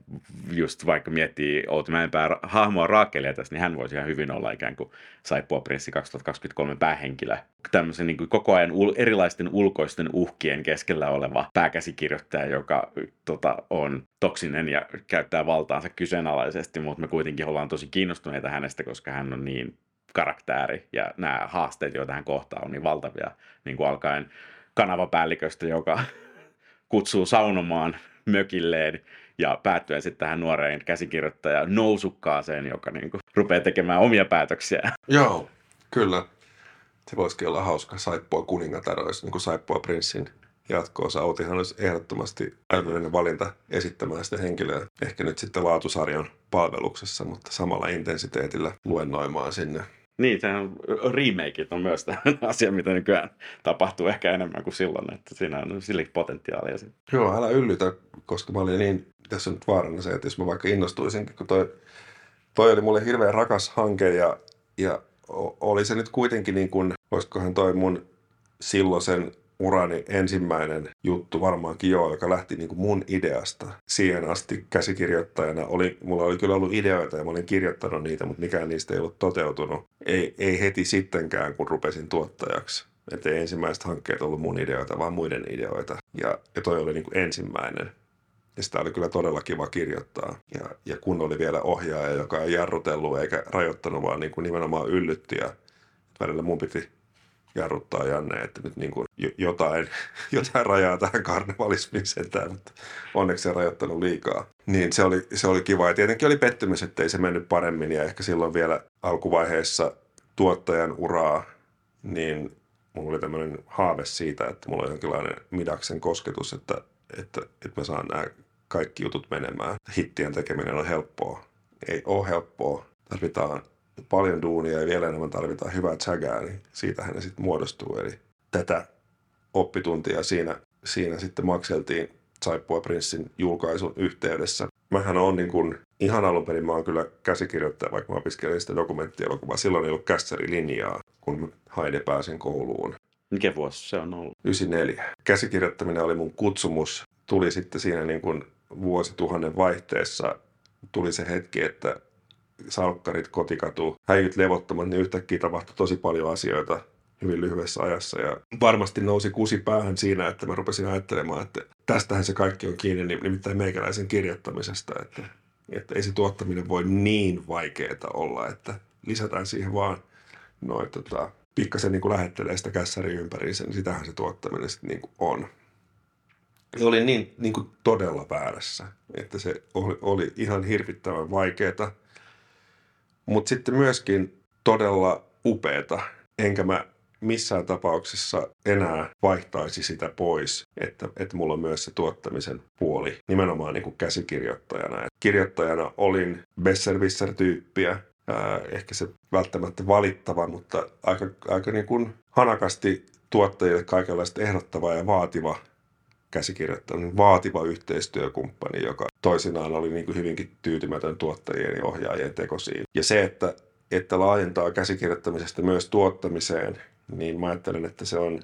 just vaikka miettii Outi Mäenpää hahmoa Raakelia tässä, niin hän voisi ihan hyvin olla ikään kuin Saippua Prinssi 2023 päähenkilö. Tämmöisen niin kuin koko ajan ul- erilaisten ulkoisten uhkien keskellä oleva pääkäsikirjoittaja, joka tota, on toksinen ja käyttää valtaansa kyseenalaisesti, mutta me kuitenkin ollaan tosi kiinnostuneita hänestä, koska hän on niin karaktääri ja nämä haasteet, joita hän kohtaa, on niin valtavia, niin kuin alkaen kanavapäälliköstä, joka kutsuu saunomaan mökilleen ja päättyen sitten tähän nuoreen käsikirjoittajan nousukkaaseen, joka niin kuin rupeaa tekemään omia päätöksiä. Joo, kyllä. Se voisikin olla hauska Saippua kuningatar, olisi niin kuin Saippua prinssin jatkoosa. Autihan olisi ehdottomasti älyllinen valinta esittämään sitä henkilöä. Ehkä nyt sitten laatusarjan palveluksessa, mutta samalla intensiteetillä luennoimaan sinne niin, sehän remakeit on myös asia, mitä nykyään tapahtuu ehkä enemmän kuin silloin, että siinä on sille potentiaalia. Joo, älä yllytä, koska mä olin niin, tässä on nyt vaarana se, että jos mä vaikka innostuisinkin, kun toi, toi oli mulle hirveän rakas hanke ja, ja oli se nyt kuitenkin niin kuin, olisikohan toi mun silloisen urani ensimmäinen juttu varmaankin joo, joka lähti niin kuin mun ideasta. Siihen asti käsikirjoittajana oli, mulla oli kyllä ollut ideoita ja mä olin kirjoittanut niitä, mutta mikään niistä ei ollut toteutunut. Ei, ei heti sittenkään, kun rupesin tuottajaksi. Että ei ensimmäiset hankkeet ollut mun ideoita, vaan muiden ideoita. Ja, ja toi oli niin kuin ensimmäinen. Ja sitä oli kyllä todella kiva kirjoittaa. Ja, ja kun oli vielä ohjaaja, joka ei jarrutellut eikä rajoittanut, vaan niin kuin nimenomaan yllytti. Ja välillä mun piti jarruttaa Janne, että nyt niin kuin jotain, jotain rajaa tähän karnevalismiin sentään, mutta onneksi se rajoittanut liikaa. Niin se oli, se oli kiva ja tietenkin oli pettymys, että ei se mennyt paremmin ja ehkä silloin vielä alkuvaiheessa tuottajan uraa, niin mulla oli tämmöinen haave siitä, että mulla on jonkinlainen midaksen kosketus, että, että, että mä saan nämä kaikki jutut menemään. Hittien tekeminen on helppoa. Ei ole helppoa. Tarvitaan paljon duunia ja vielä enemmän tarvitaan hyvää tsägää, niin siitähän ne sitten muodostuu. Eli tätä oppituntia siinä, siinä sitten makseltiin Saippua Prinssin julkaisun yhteydessä. Mähän on niin kuin, ihan alun perin mä oon kyllä käsikirjoittaja, vaikka mä opiskelin sitä dokumenttielokuvaa. Silloin ei ollut kässärilinjaa, kun Haide pääsin kouluun. Mikä vuosi se on ollut? 94. Käsikirjoittaminen oli mun kutsumus. Tuli sitten siinä niin kuin vuosituhannen vaihteessa tuli se hetki, että salkkarit, kotikatu, häijyt levottomat, niin yhtäkkiä tapahtui tosi paljon asioita hyvin lyhyessä ajassa. Ja varmasti nousi kusi päähän siinä, että mä rupesin ajattelemaan, että tästähän se kaikki on kiinni, nimittäin meikäläisen kirjoittamisesta. Että, että ei se tuottaminen voi niin vaikeaa olla, että lisätään siihen vaan noin tota, pikkasen niin kuin lähettelee sitä kässäri ympäriinsä, niin sitähän se tuottaminen sitten niin kuin on. Ja oli niin, niin kuin todella väärässä, että se oli, oli ihan hirvittävän vaikeaa mutta sitten myöskin todella upeeta. Enkä mä missään tapauksessa enää vaihtaisi sitä pois, että, että mulla on myös se tuottamisen puoli nimenomaan niin kuin käsikirjoittajana. Et kirjoittajana olin Besserwisser-tyyppiä, ehkä se välttämättä valittava, mutta aika, aika niin kuin hanakasti tuottajille kaikenlaista ehdottava ja vaativa käsikirjoittaja, niin vaativa yhteistyökumppani, joka toisinaan oli niin kuin hyvinkin tyytymätön tuottajien ja ohjaajien tekosiin. Ja se, että, että laajentaa käsikirjoittamisesta myös tuottamiseen, niin mä ajattelen, että se on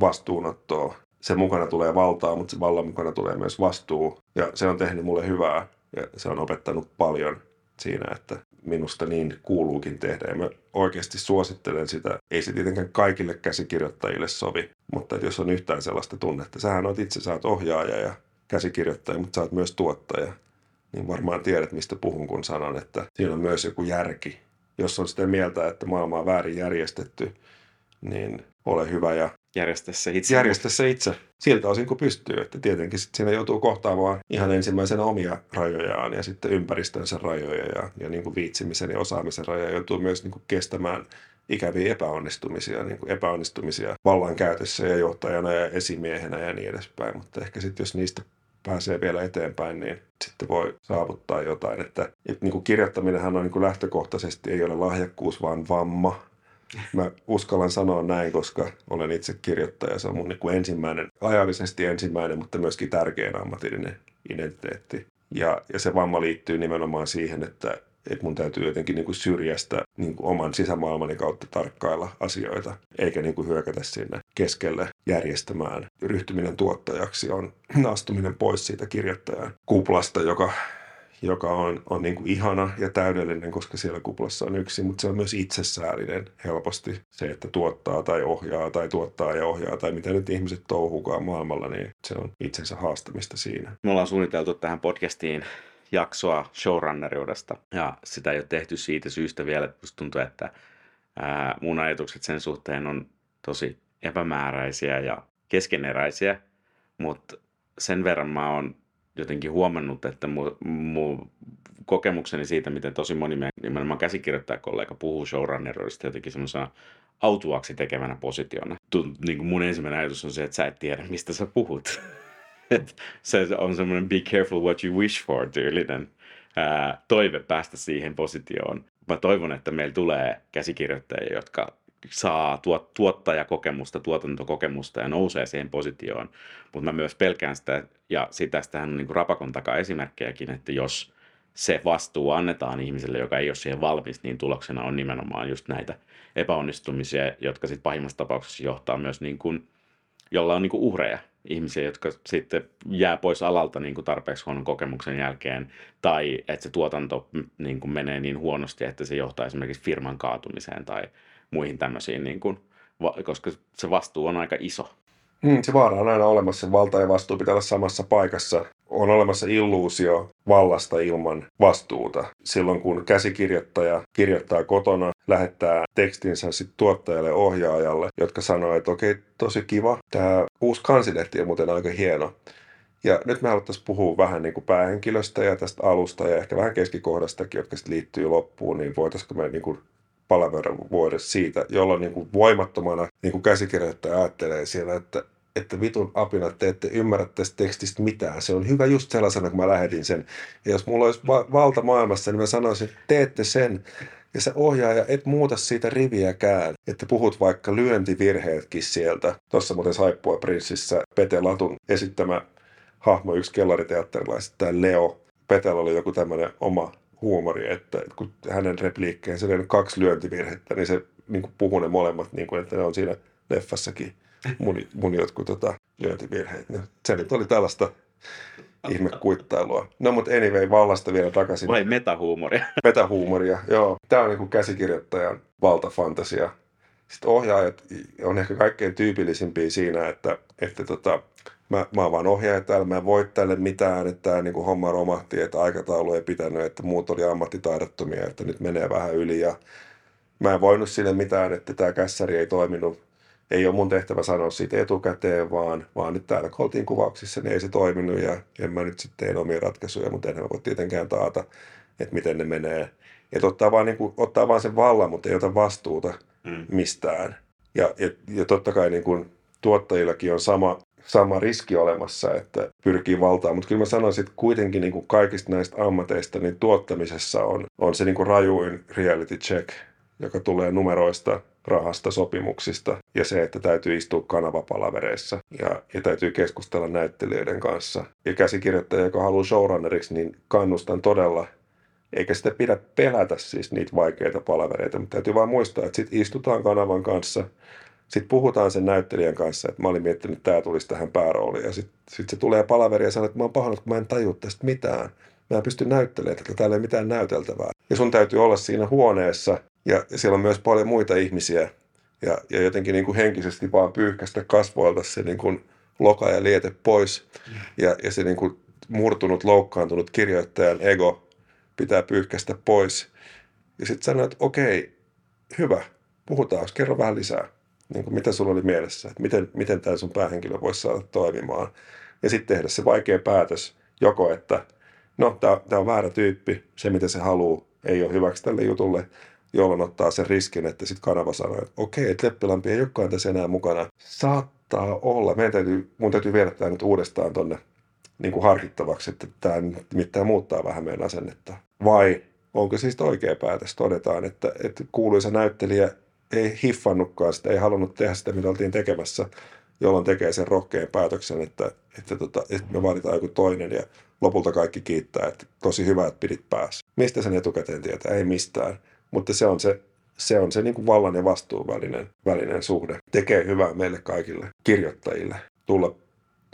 vastuunottoa. Se mukana tulee valtaa, mutta se vallan mukana tulee myös vastuu. Ja se on tehnyt mulle hyvää ja se on opettanut paljon siinä, että minusta niin kuuluukin tehdä. Ja mä oikeasti suosittelen sitä. Ei se tietenkään kaikille käsikirjoittajille sovi, mutta jos on yhtään sellaista tunnetta, sähän oot itse, sä oot ohjaaja ja käsikirjoittaja, mutta sä oot myös tuottaja. Niin varmaan tiedät, mistä puhun, kun sanon, että siinä on myös joku järki. Jos on sitä mieltä, että maailma on väärin järjestetty, niin ole hyvä ja järjestä se itse. Järjestä se itse siltä osin kuin pystyy. Että tietenkin sit siinä joutuu kohtaamaan ihan ensimmäisenä omia rajojaan ja sitten ympäristönsä rajoja ja, ja niin kuin viitsimisen ja osaamisen rajoja. Joutuu myös niin kuin kestämään ikäviä epäonnistumisia, niin kuin epäonnistumisia vallankäytössä ja johtajana ja esimiehenä ja niin edespäin. Mutta ehkä sitten jos niistä pääsee vielä eteenpäin, niin sitten voi saavuttaa jotain. Että, että niin kuin kirjoittaminenhan on niin kuin lähtökohtaisesti ei ole lahjakkuus, vaan vamma Mä uskallan sanoa näin, koska olen itse kirjoittaja. Se on mun niin ensimmäinen, ajallisesti ensimmäinen, mutta myöskin tärkein ammatillinen identiteetti. Ja, ja se vamma liittyy nimenomaan siihen, että, että mun täytyy jotenkin niin kuin syrjästä niin kuin oman sisämaailmani kautta tarkkailla asioita, eikä niin kuin hyökätä sinne keskelle järjestämään. Ryhtyminen tuottajaksi on astuminen pois siitä kirjoittajan kuplasta, joka joka on, on niin kuin ihana ja täydellinen, koska siellä kuplassa on yksi, mutta se on myös itsesäällinen helposti. Se, että tuottaa tai ohjaa tai tuottaa ja ohjaa tai mitä nyt ihmiset touhukaan maailmalla, niin se on itsensä haastamista siinä. Me ollaan suunniteltu tähän podcastiin jaksoa showrunneriudesta ja sitä ei ole tehty siitä syystä vielä, että tuntuu, että ää, mun ajatukset sen suhteen on tosi epämääräisiä ja keskeneräisiä, mutta sen verran mä oon jotenkin huomannut, että mu, mu, kokemukseni siitä, miten tosi moni meidän nimenomaan käsikirjoittajakollega puhuu showrunnerista jotenkin semmoisena autuaksi tekevänä positiona. Tu, niin kuin mun ensimmäinen ajatus on se, että sä et tiedä, mistä sä puhut. se on semmoinen be careful what you wish for tyylinen ää, toive päästä siihen positioon. Mä toivon, että meillä tulee käsikirjoittajia, jotka saa tuot, tuottajakokemusta, tuotantokokemusta ja nousee siihen positioon. Mutta mä myös pelkään sitä, ja sitä tähän on niin kuin rapakon takaa esimerkkejäkin, että jos se vastuu annetaan ihmiselle, joka ei ole siihen valmis, niin tuloksena on nimenomaan just näitä epäonnistumisia, jotka sitten pahimmassa tapauksessa johtaa myös niin kuin jolla on niin kuin uhreja, ihmisiä, jotka sitten jää pois alalta niin kuin tarpeeksi huonon kokemuksen jälkeen, tai että se tuotanto niin kuin menee niin huonosti, että se johtaa esimerkiksi firman kaatumiseen tai muihin tämmöisiin, niin kuin, koska se vastuu on aika iso. Mm, se vaara on aina olemassa, valta ja vastuu pitää olla samassa paikassa. On olemassa illuusio vallasta ilman vastuuta. Silloin kun käsikirjoittaja kirjoittaa kotona, lähettää tekstinsä sitten tuottajalle ohjaajalle, jotka sanoo, että okei, tosi kiva. Tämä uusi kansilehti on muuten aika hieno. Ja nyt me haluttaisiin puhua vähän niin kuin päähenkilöstä ja tästä alusta ja ehkä vähän keskikohdastakin, jotka sitten liittyy loppuun, niin voitaisiinko me niin kuin palavera vuoden siitä, jolloin niin kuin voimattomana niin kuin käsikirjoittaja ajattelee siellä, että että vitun apina te ette ymmärrä tästä tekstistä mitään. Se on hyvä just sellaisena, kun mä lähetin sen. Ja jos mulla olisi va- valta maailmassa, niin mä sanoisin, että teette sen. Ja se ohjaaja, et muuta siitä riviäkään. Että puhut vaikka lyöntivirheetkin sieltä. Tuossa muuten Saippua Prinssissä Pete Latun esittämä hahmo, yksi kellariteatterilaisista, tämä Leo. Petellä oli joku tämmöinen oma huumori, että kun hänen repliikkeen oli kaksi lyöntivirhettä, niin se niin puhuu ne molemmat, niin kuin, että ne on siinä leffassakin mun, mun jotkut tota, lyöntivirheet. No, se nyt oli tällaista ihmekuittailua. No mutta anyway, vallasta vielä takaisin. Vai metahuumoria. Metahuumoria, joo. Tämä on niin käsikirjoittajan valtafantasia. Sitten ohjaajat on ehkä kaikkein tyypillisimpiä siinä, että, että tota, mä, mä oon vaan ohjaaja täällä, mä en voi tälle mitään, että tämä niin homma romahti, että aikataulu ei pitänyt, että muut oli ammattitaidottomia, että nyt menee vähän yli ja mä en voinut sille mitään, että tämä kässäri ei toiminut ei ole mun tehtävä sanoa siitä etukäteen, vaan, vaan nyt täällä kun oltiin kuvauksissa, niin ei se toiminut ja en mä nyt sitten teen omia ratkaisuja, mutta en mä voi tietenkään taata, että miten ne menee. Että ottaa vaan, niin kuin, ottaa vaan sen vallan, mutta ei ota vastuuta mm. mistään. Ja, ja, ja totta kai niin kuin tuottajillakin on sama, sama riski olemassa, että pyrkii valtaan. Mutta kyllä mä sanoisin, että kuitenkin niin kuin kaikista näistä ammateista niin tuottamisessa on, on se niin kuin rajuin reality check, joka tulee numeroista, rahasta, sopimuksista ja se, että täytyy istua kanavapalavereissa ja, ja täytyy keskustella näyttelijöiden kanssa. Ja käsikirjoittaja, joka haluaa showrunneriksi, niin kannustan todella, eikä sitä pidä pelätä siis niitä vaikeita palavereita, mutta täytyy vaan muistaa, että sitten istutaan kanavan kanssa, sitten puhutaan sen näyttelijän kanssa, että mä olin miettinyt, että tämä tulisi tähän päärooliin. Ja sitten sit se tulee palaveri ja sanoo, että mä oon pahannut, kun mä en tajua tästä mitään. Mä en pysty näyttelemään, että täällä ei mitään näyteltävää. Ja sun täytyy olla siinä huoneessa ja siellä on myös paljon muita ihmisiä. Ja, ja jotenkin niin kuin henkisesti vaan pyyhkästä kasvoilta se niin kuin loka ja liete pois. Ja, ja se niin kuin murtunut, loukkaantunut kirjoittajan ego pitää pyyhkästä pois. Ja sitten sanoit, että okei, hyvä, puhutaan, kerro vähän lisää. Niin kuin mitä sulla oli mielessä, että miten, miten tämä sun päähenkilö voisi saada toimimaan. Ja sitten tehdä se vaikea päätös, joko että no, tämä on väärä tyyppi, se mitä se haluaa, ei ole hyväksi tälle jutulle, jolloin ottaa sen riskin, että sitten kanava sanoo, että okei, että Leppilampi ei olekaan tässä enää mukana. Saattaa olla. Meidän täytyy, mun täytyy viedä tämä nyt uudestaan tonne niin harkittavaksi, että tämä mitään muuttaa vähän meidän asennetta. Vai onko siis oikea päätös? Todetaan, että, että kuuluisa näyttelijä ei hiffannutkaan sitä, ei halunnut tehdä sitä, mitä oltiin tekemässä, jolloin tekee sen rohkean päätöksen, että, että, tota, että me vaaditaan joku toinen ja lopulta kaikki kiittää, että tosi hyvä, että pidit päässä. Mistä sen etukäteen tietää? Ei mistään. Mutta se on se, se, on se niin kuin vallan ja vastuun välinen, välinen suhde. Tekee hyvää meille kaikille kirjoittajille tulla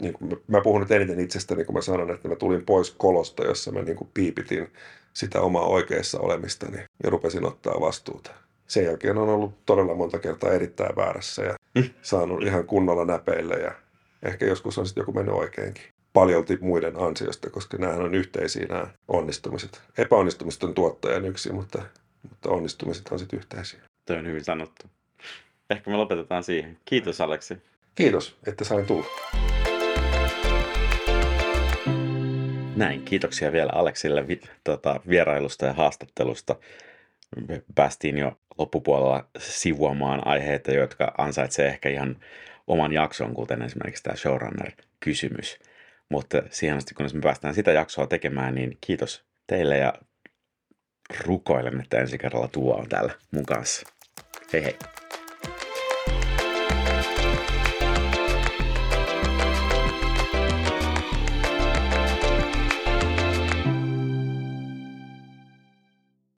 niin kuin mä puhun nyt eniten itsestäni, kun mä sanon, että mä tulin pois kolosta, jossa mä niin kuin piipitin sitä omaa oikeassa olemistani ja rupesin ottaa vastuuta. Sen jälkeen on ollut todella monta kertaa erittäin väärässä ja mm. saanut ihan kunnolla näpeille ja ehkä joskus on sitten joku mennyt oikeinkin. Paljolti muiden ansiosta, koska nämähän on yhteisiä nämä onnistumiset. Epäonnistumiset on tuottajan yksi, mutta mutta onnistumiset on sitten yhteisiä. Tämä on hyvin sanottu. Ehkä me lopetetaan siihen. Kiitos Aleksi. Kiitos, että sain tulla. Näin, kiitoksia vielä Aleksille vi- tota, vierailusta ja haastattelusta. Me päästiin jo loppupuolella sivuamaan aiheita, jotka ansaitsee ehkä ihan oman jakson, kuten esimerkiksi tämä showrunner-kysymys. Mutta siihen asti, kun me päästään sitä jaksoa tekemään, niin kiitos teille ja rukoilen, että ensi kerralla tuo on täällä mun kanssa. Hei hei!